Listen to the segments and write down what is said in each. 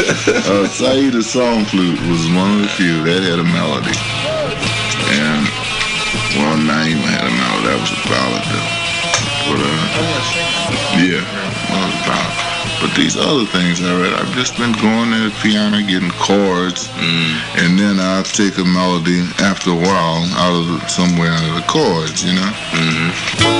Uh, Syeeda Song Flute was one of the few that had a melody. And, well, Naima had a melody. That was a ballad, though. But, uh, yeah, well, it was a ballad. But these other things I read, I've just been going to the piano, getting chords, and then I'll take a melody after a while out of somewhere out of the chords, you know. For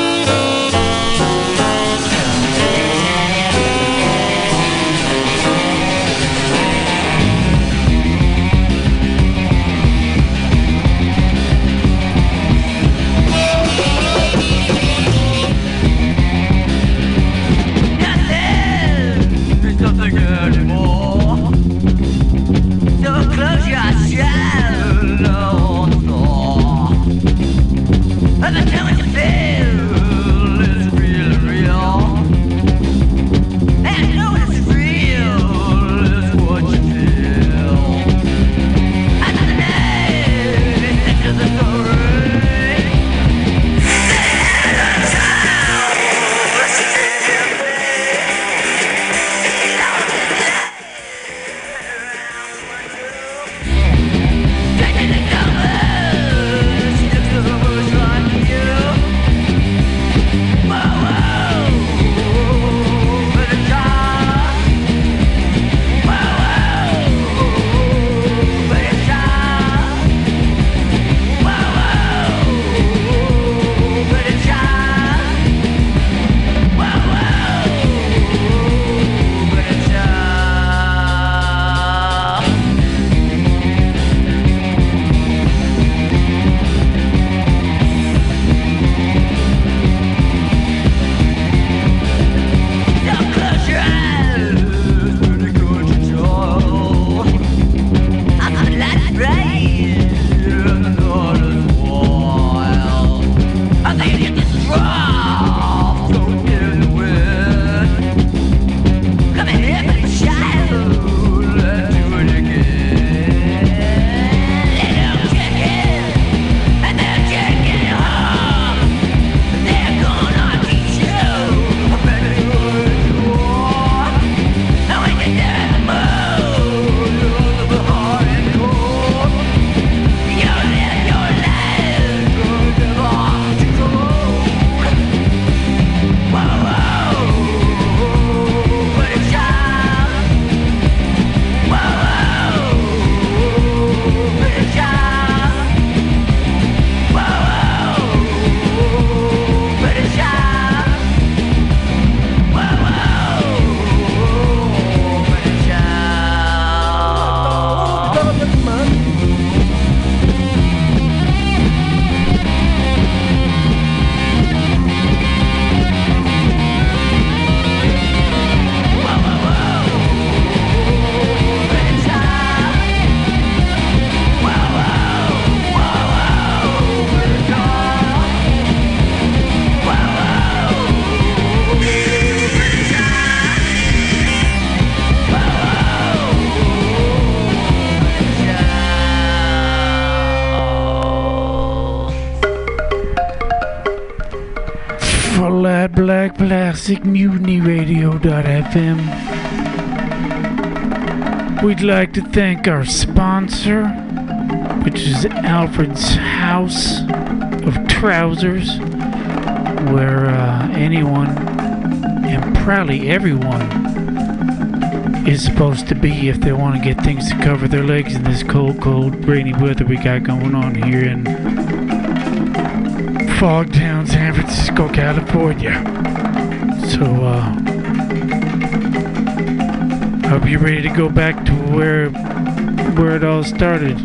plastic mutiny radio.fm. We'd like to thank our sponsor, which is Alfred's House of Trousers, where uh, anyone and probably everyone is supposed to be if they want to get things to cover their legs in this cold, cold, rainy weather we got going on here in Fogtown, San Francisco, California. So, uh, hope you're ready to go back to where where it all started.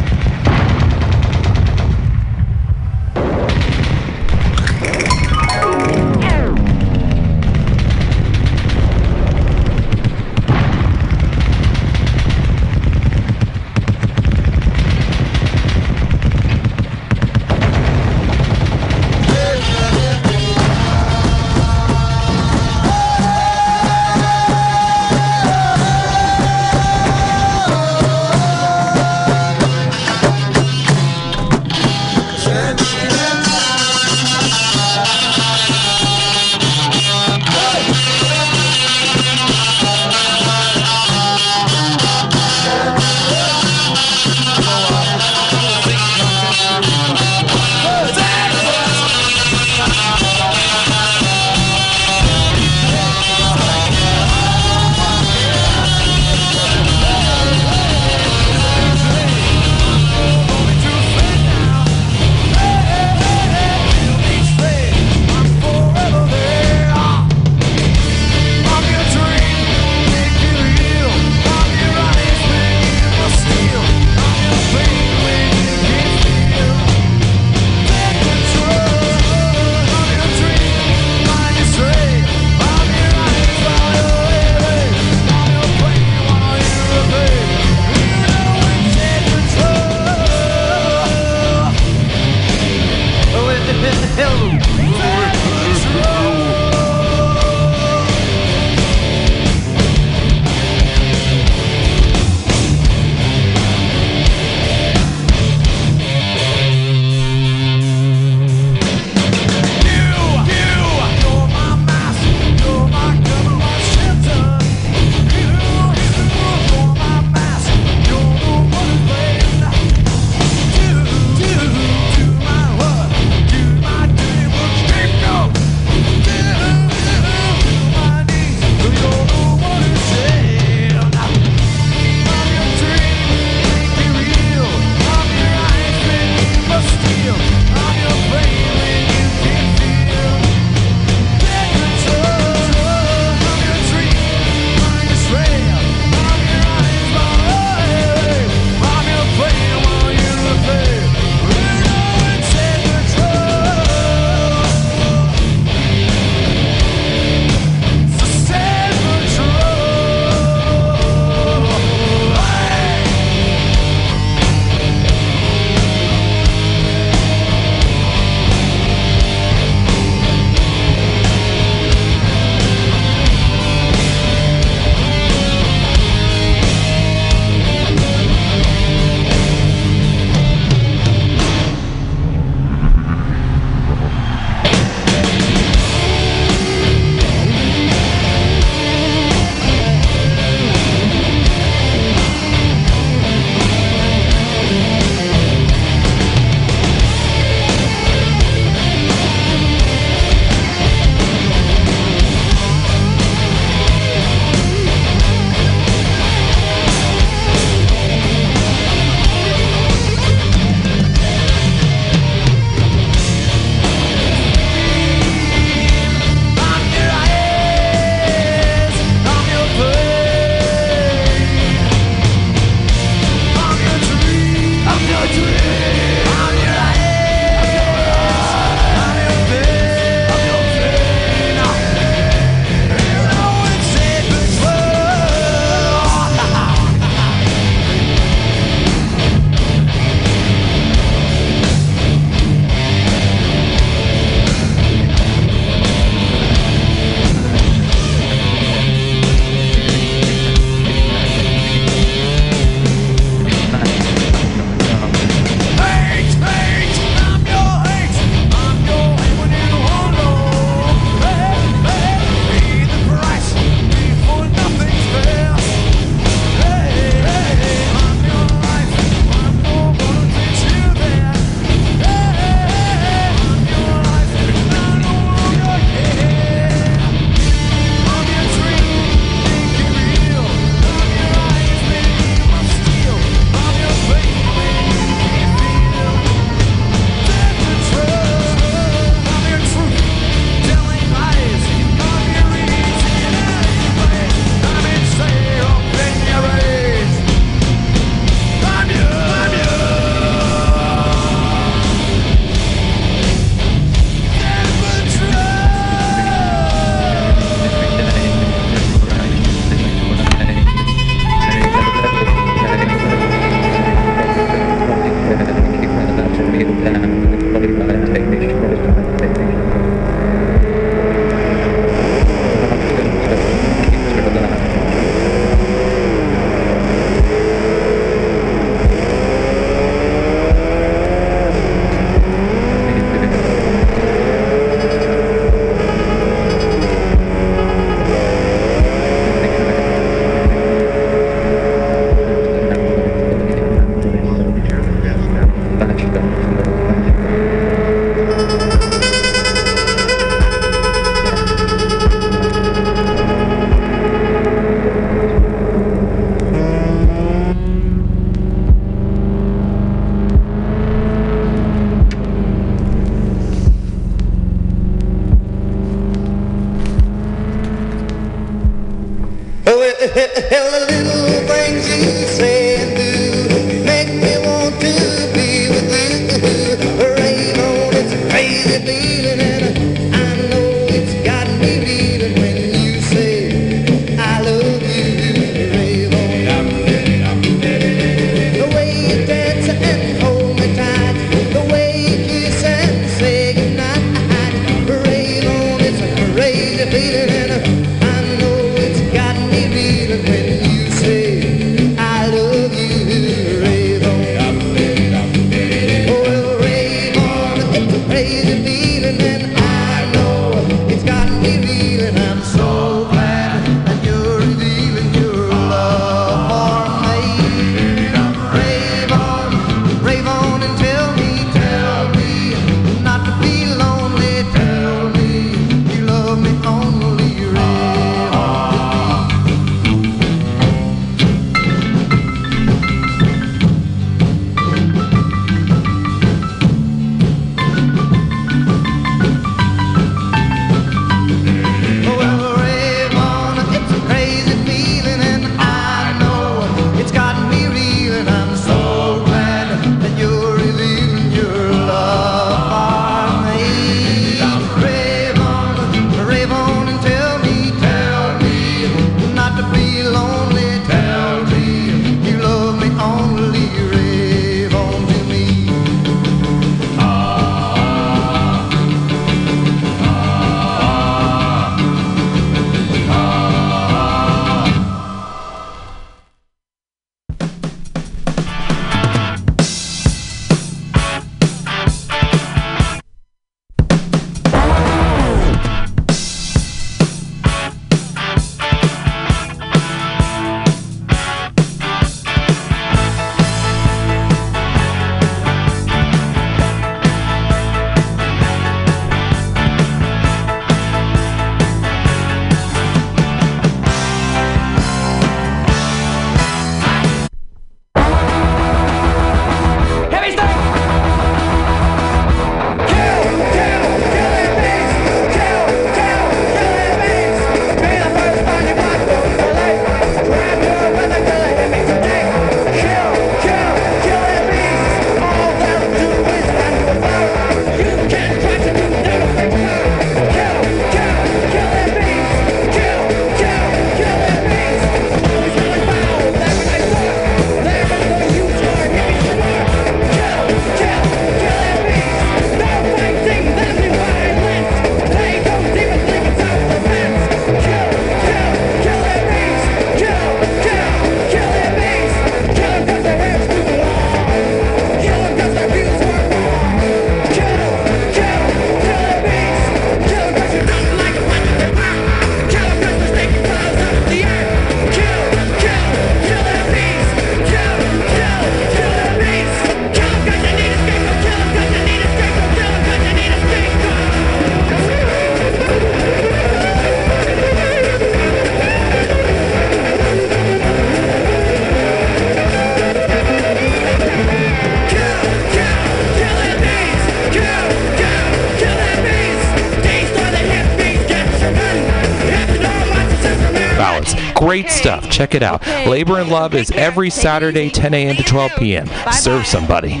Check it out. Labor and Love is every Saturday, 10 a.m. to 12 p.m. Serve somebody.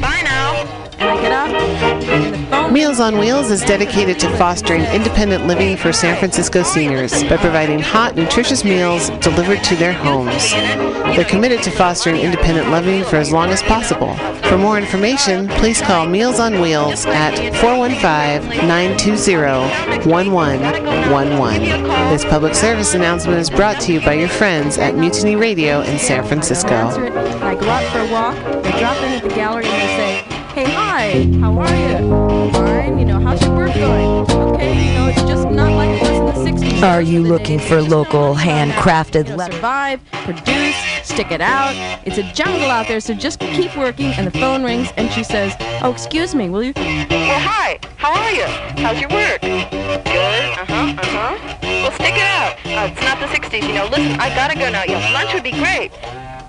Meals on Wheels is dedicated to fostering independent living for San Francisco seniors by providing hot, nutritious meals delivered to their homes. They're committed to fostering independent living for as long as possible. For more information, please call Meals on Wheels at 415-920-1111. This public service announcement is brought to you by your friends at Mutiny Radio in San Francisco. I go out for a walk. I drop in at the gallery and I say, "Hey, hi, how are you? Fine. You know, how's your work going? Okay. You know, it's just not like it was in the '60s. Are you looking for local handcrafted You know, leather? survive, produce, stick it out. It's a jungle out there, so just keep working. And the phone rings, and she says, "Oh, excuse me, will you?" Well, hi. How are you? How's your work? Good. Uh-huh, uh-huh. Well, stick it out. Uh, it's not the 60s, you know. Listen, I gotta go now. Yeah, lunch would be great.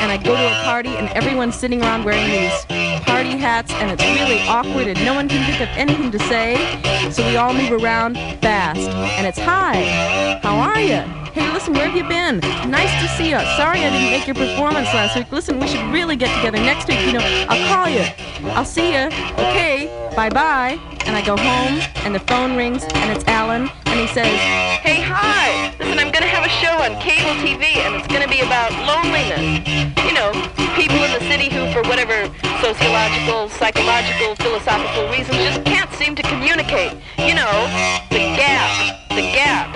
And I go to a party and everyone's sitting around wearing these party hats and it's really awkward and no one can think of anything to say. So we all move around fast. And it's hi. How are you? Hey, listen, where have you been? Nice to see you. Sorry I didn't make your performance last week. Listen, we should really get together next week. You know, I'll call you. I'll see you. Okay. Bye bye. And I go home and the phone rings and it's Alan and he says, Hey, hi. I'm gonna have a show on cable TV, and it's gonna be about loneliness. You know, people in the city who, for whatever sociological, psychological, philosophical reasons, just can't seem to communicate. You know, the gap. The gap.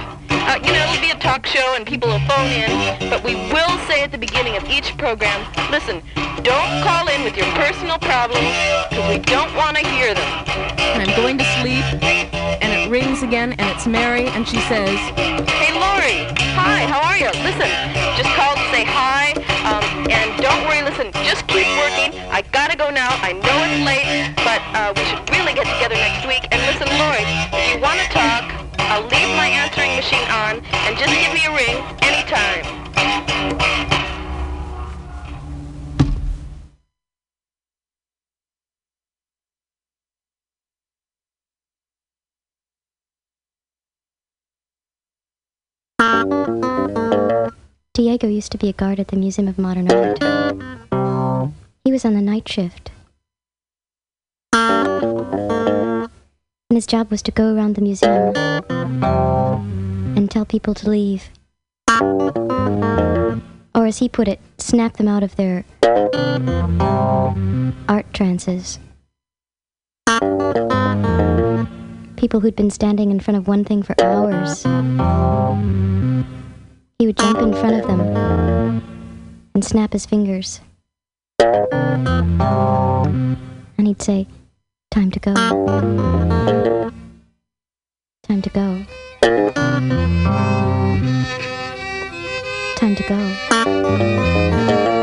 Uh, you know, it'll be talk show and people will phone in, but we will say at the beginning of each program, listen, don't call in with your personal problems, because we don't want to hear them. and I'm going to sleep and it rings again and it's Mary and she says, Hey, Laurie. Hi, how are you? Listen, just called to say hi. Um, and don't worry, listen, just keep working. I gotta go now. I know it's late, but uh, we should really get together next week. And listen, Laurie, if you want to talk, I'll leave my answering machine on and just give me a ring anytime. Diego used to be a guard at the Museum of Modern Art. He was on the night shift. And his job was to go around the museum and tell people to leave. Or, as he put it, snap them out of their art trances. People who'd been standing in front of one thing for hours. He would jump in front of them and snap his fingers. And he'd say, Time to go. Time to go. Time to go.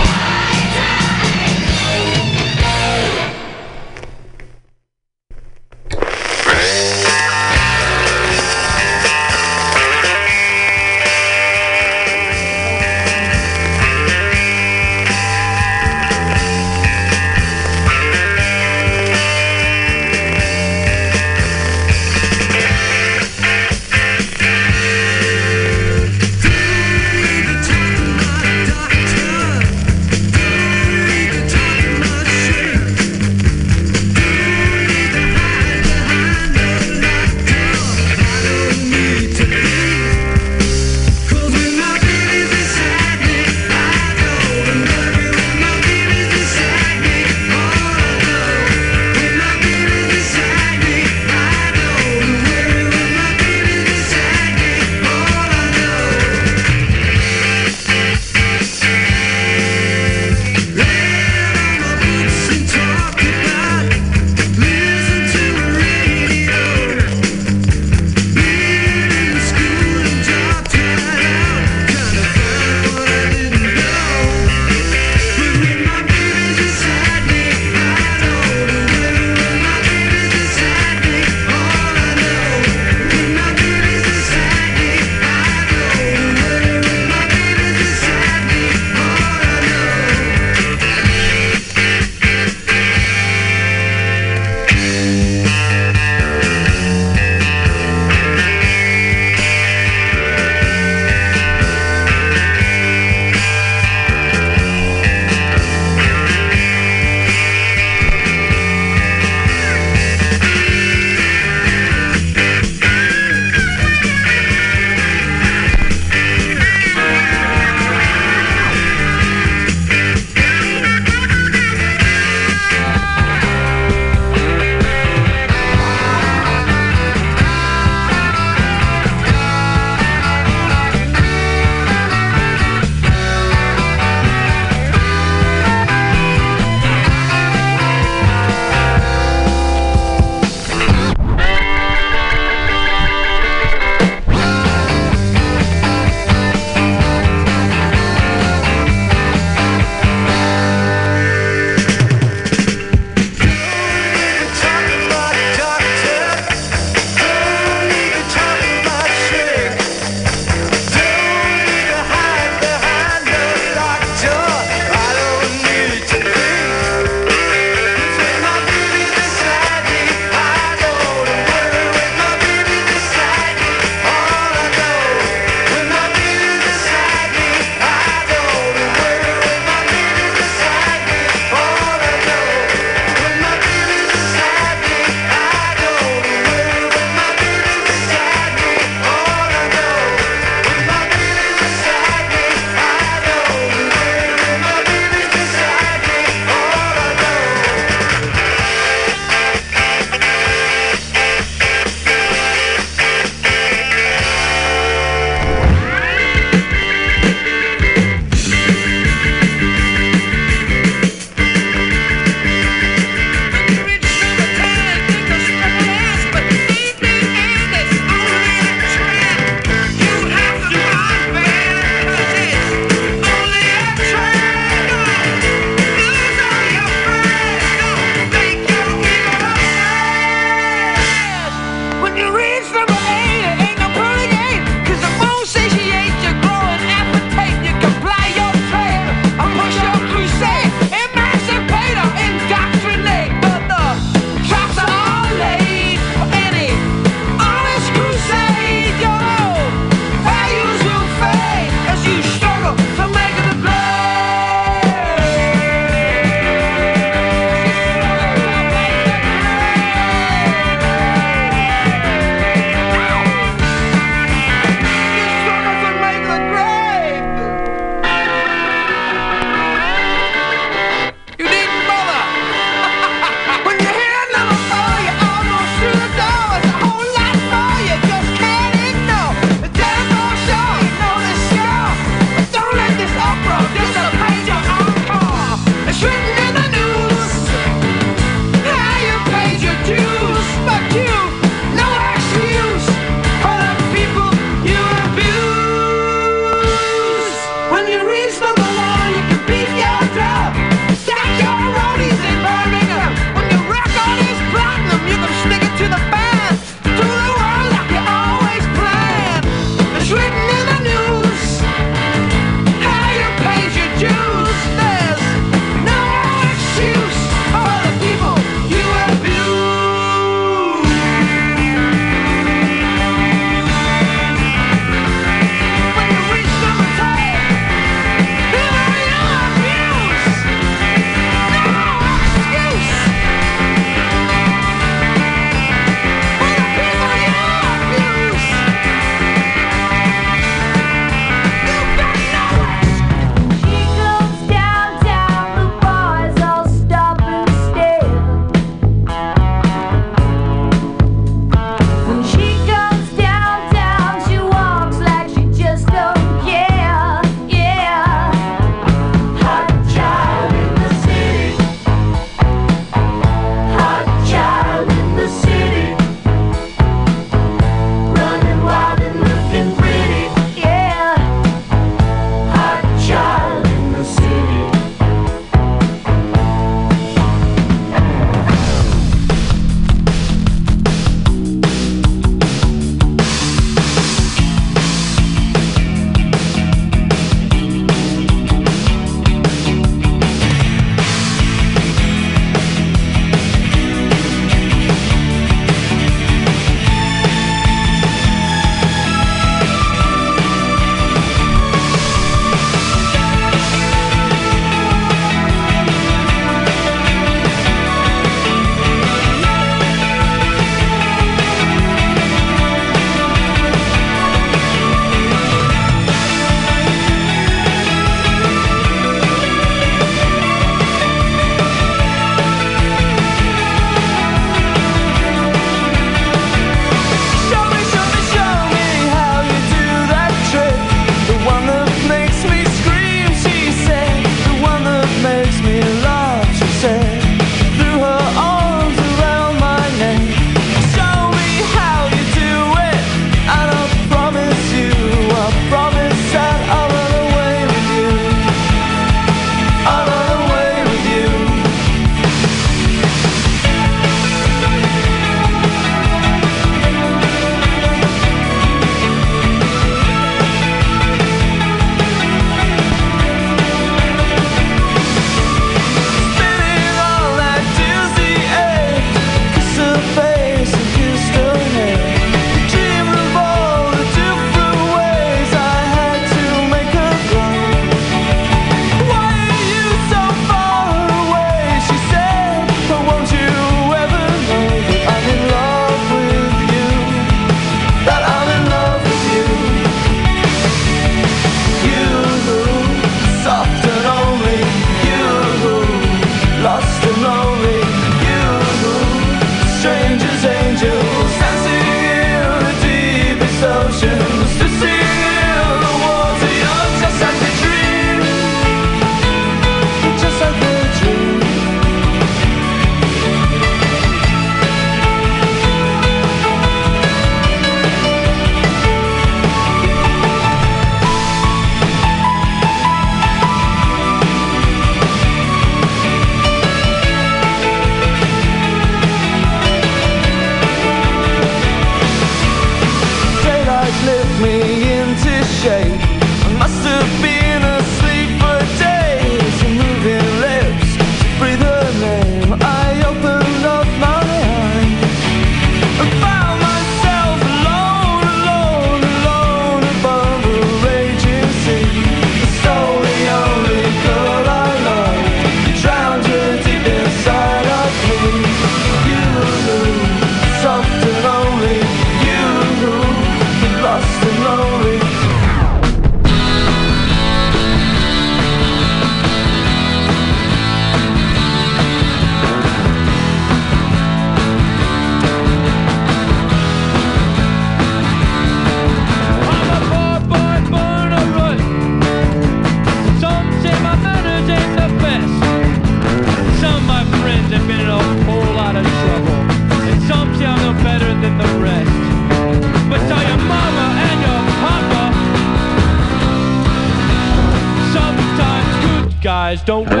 don't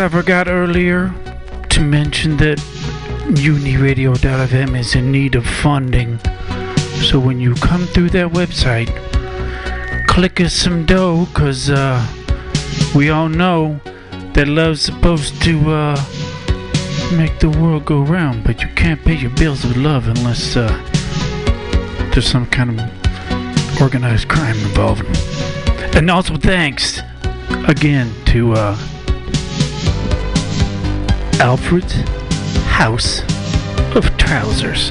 I forgot earlier to mention that mutinyradio.fm is in need of funding. So when you come through that website, click us some dough, cause uh, we all know that love's supposed to uh, make the world go round, but you can't pay your bills with love unless uh, there's some kind of organized crime involved. And also thanks again to. Uh, Alfred's House of Trousers.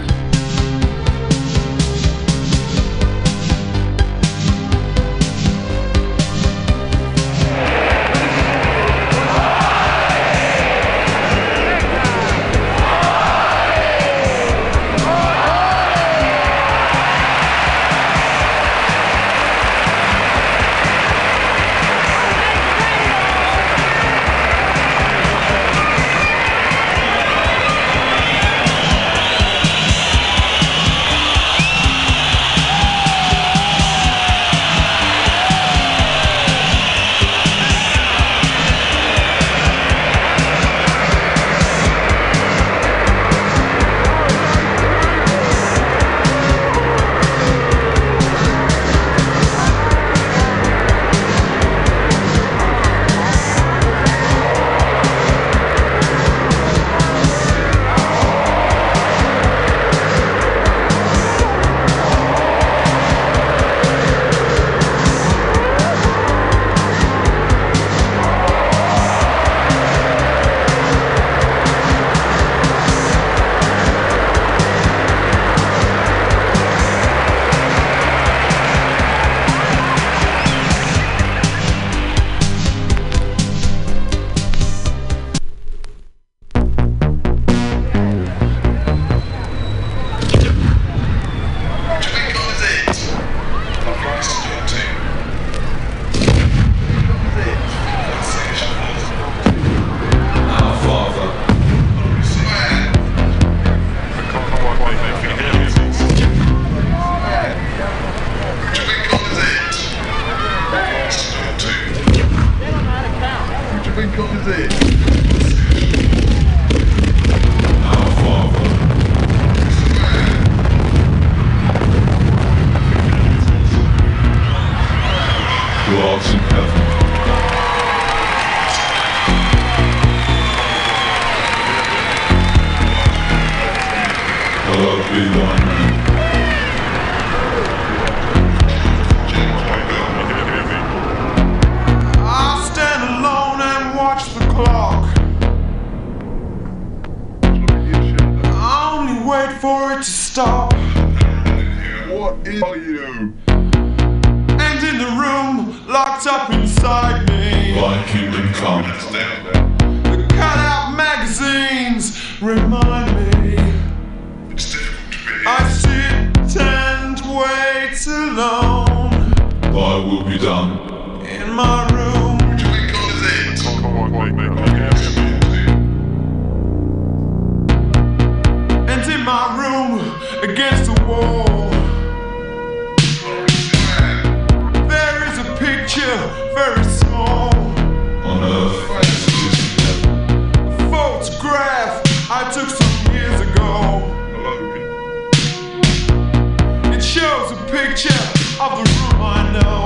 in you. And in the room, locked up inside me. Like Kingdom Come. The cutout magazines remind me. It's difficult to be. I sit and wait alone. I will be done. In my room, against the wall. very small. On earth. A photograph I took some years ago. It shows a picture of the room I know.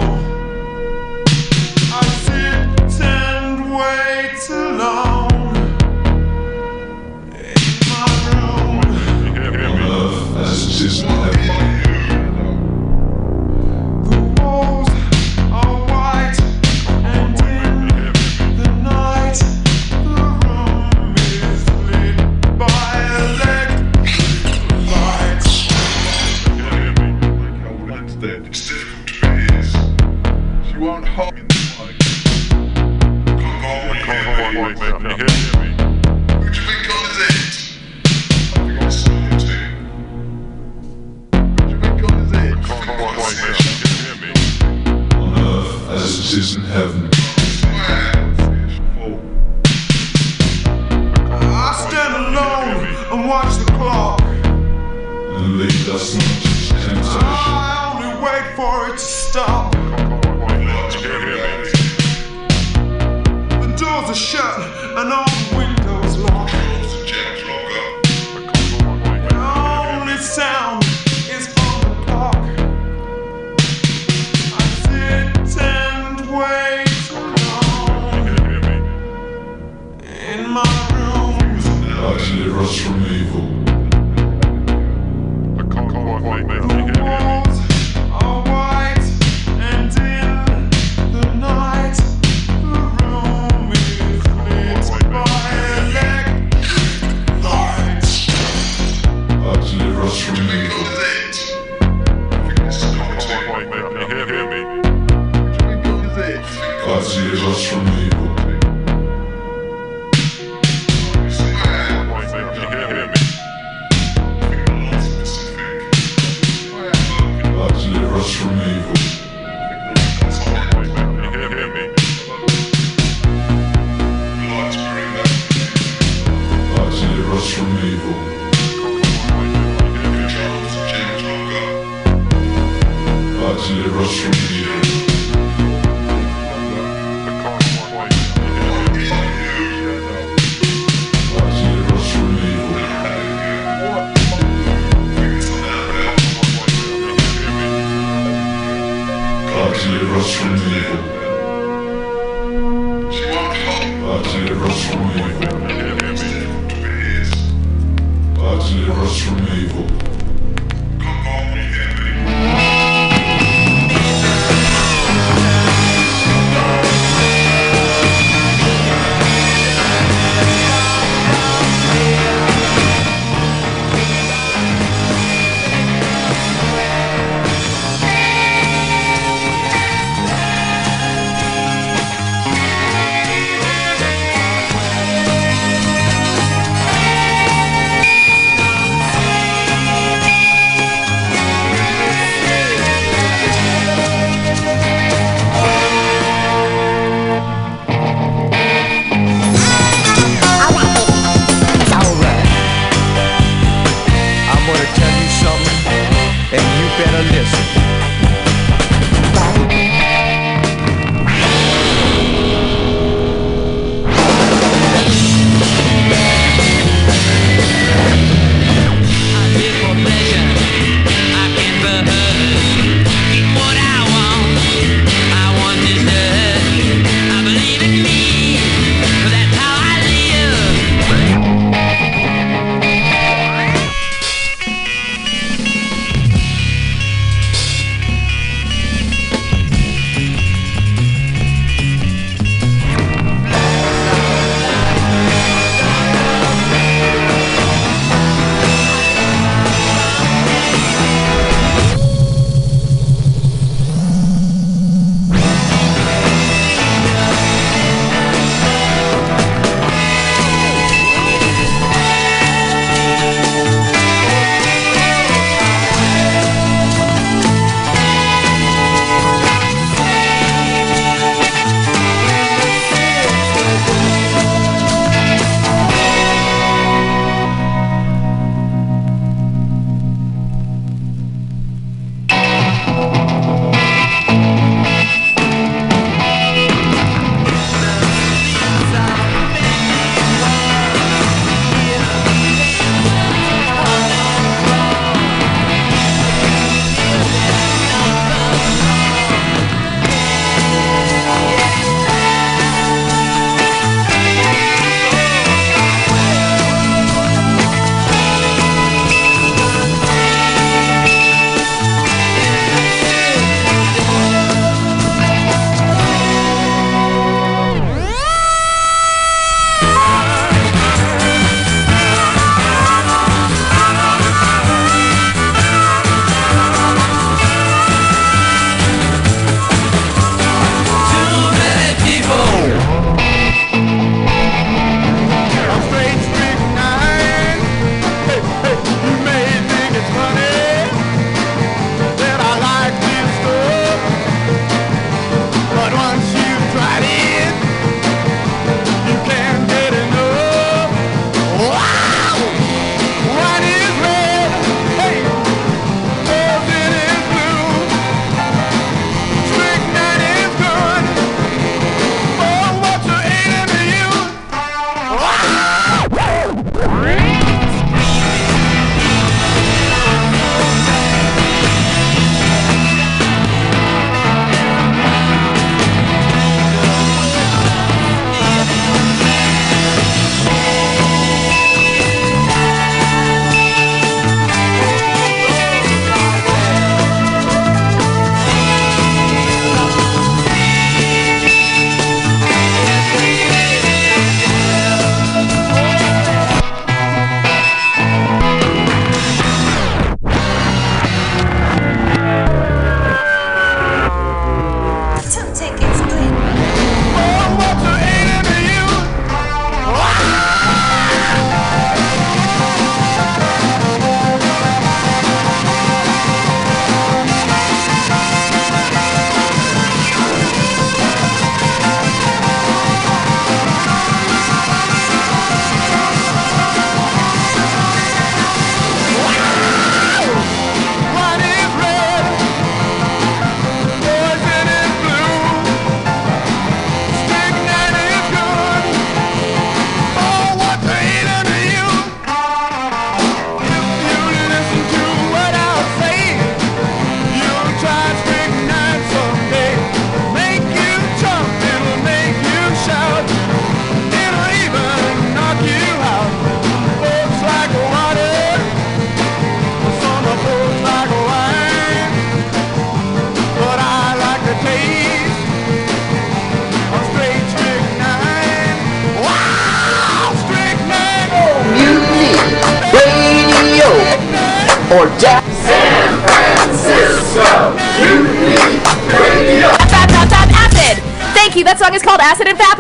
I sit and wait alone. Just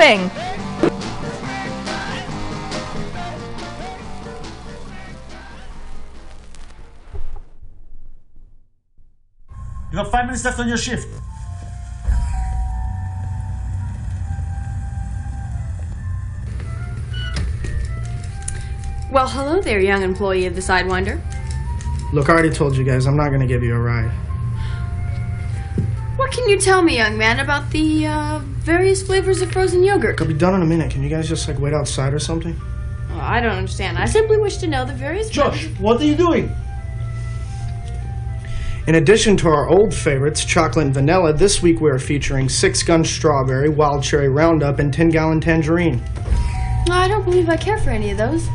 Acid and Fapping. You have five minutes left on your shift. Well, hello there, young employee of the Sidewinder. Look, I already told you guys, I'm not gonna give you a ride. What can you tell me, young man, about the uh, various flavors of frozen yogurt? I'll be done in a minute. Can you guys just like wait outside or something? Oh, I don't understand. I simply wish to know the various Josh, what are you doing? In addition to our old favorites, chocolate and vanilla, this week we are featuring Six Gun Strawberry, Wild Cherry Roundup, and 10 Gallon Tangerine. No, I don't believe I care for any of those.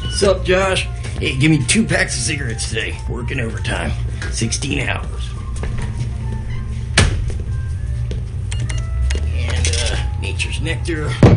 What's up, Josh? Hey, give me two packs of cigarettes today. Working overtime. 16 hours. Nature's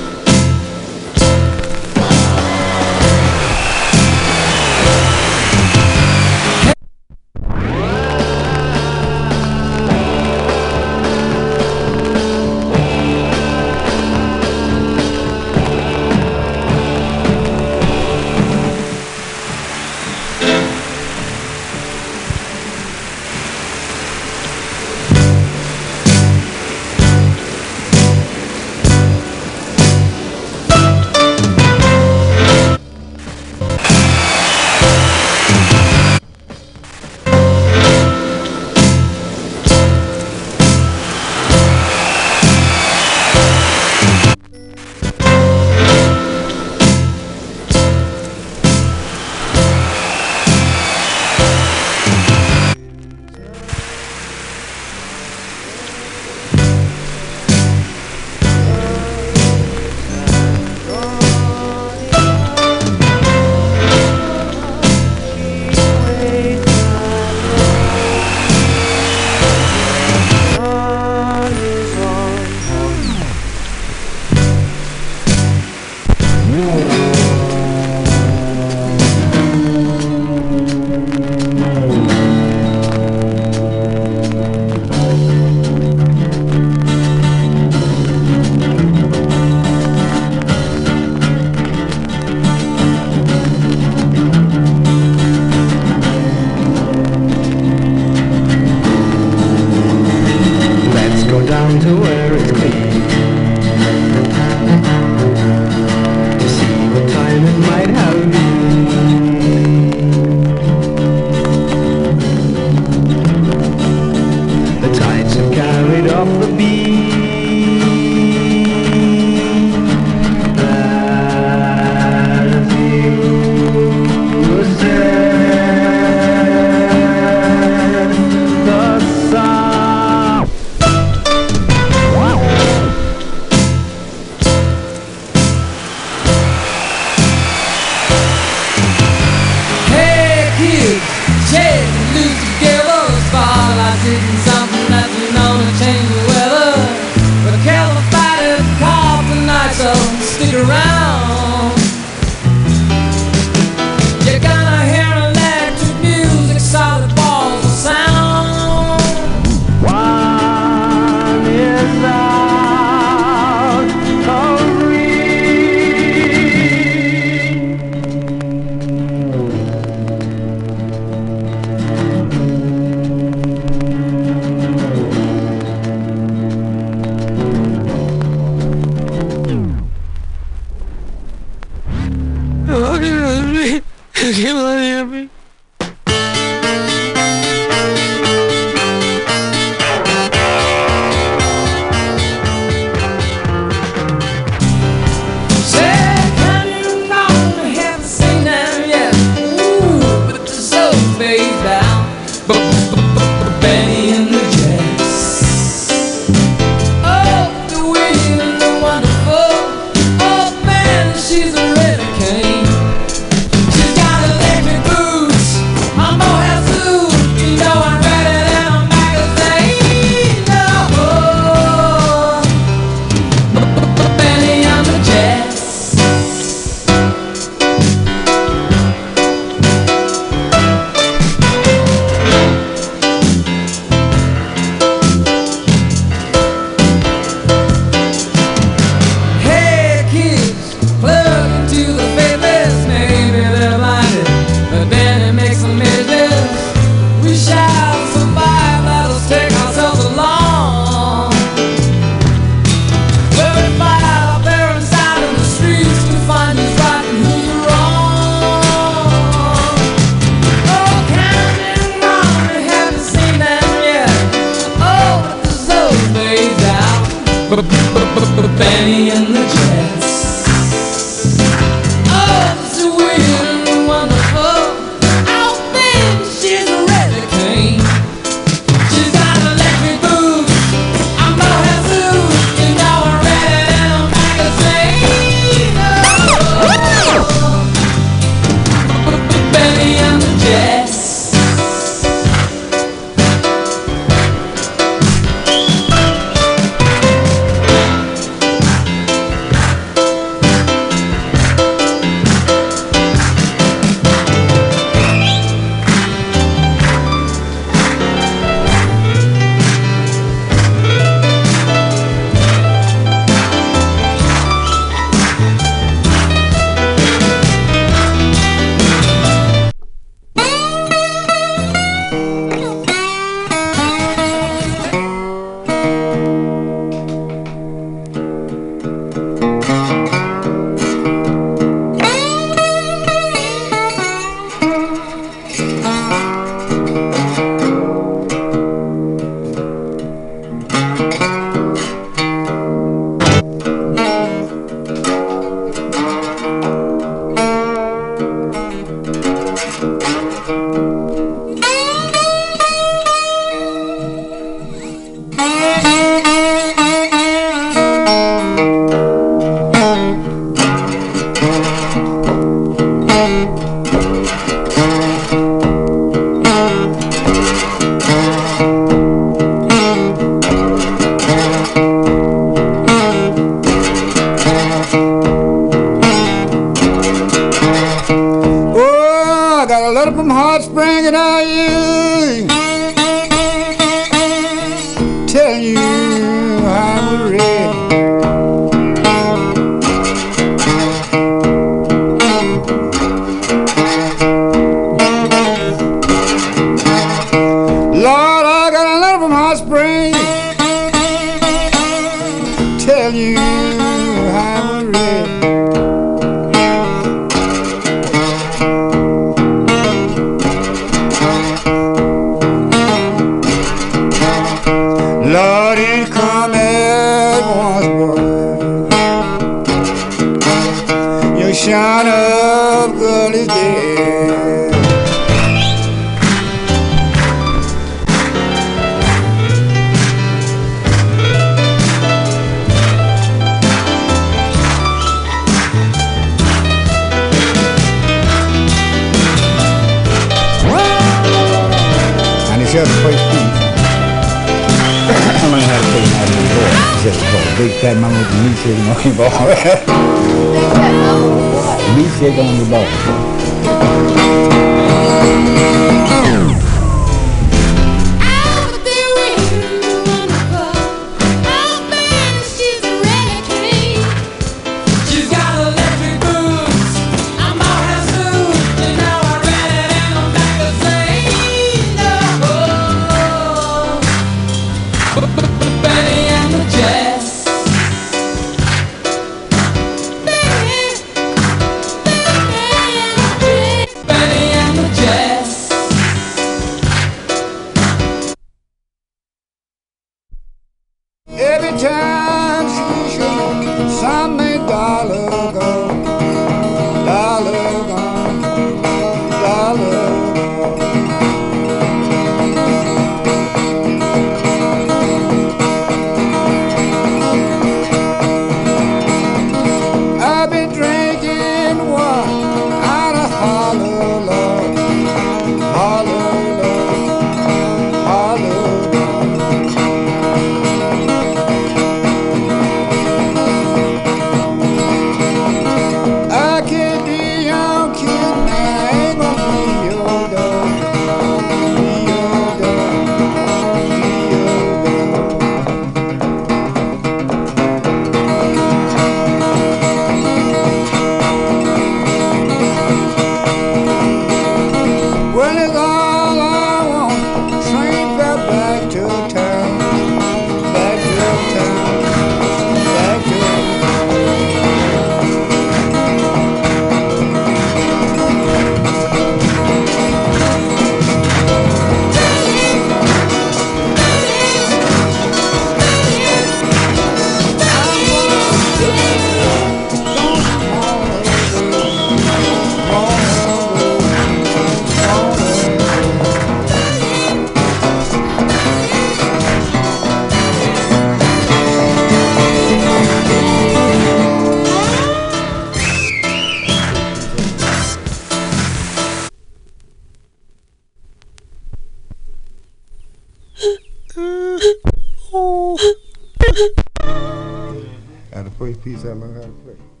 play peace out, my how.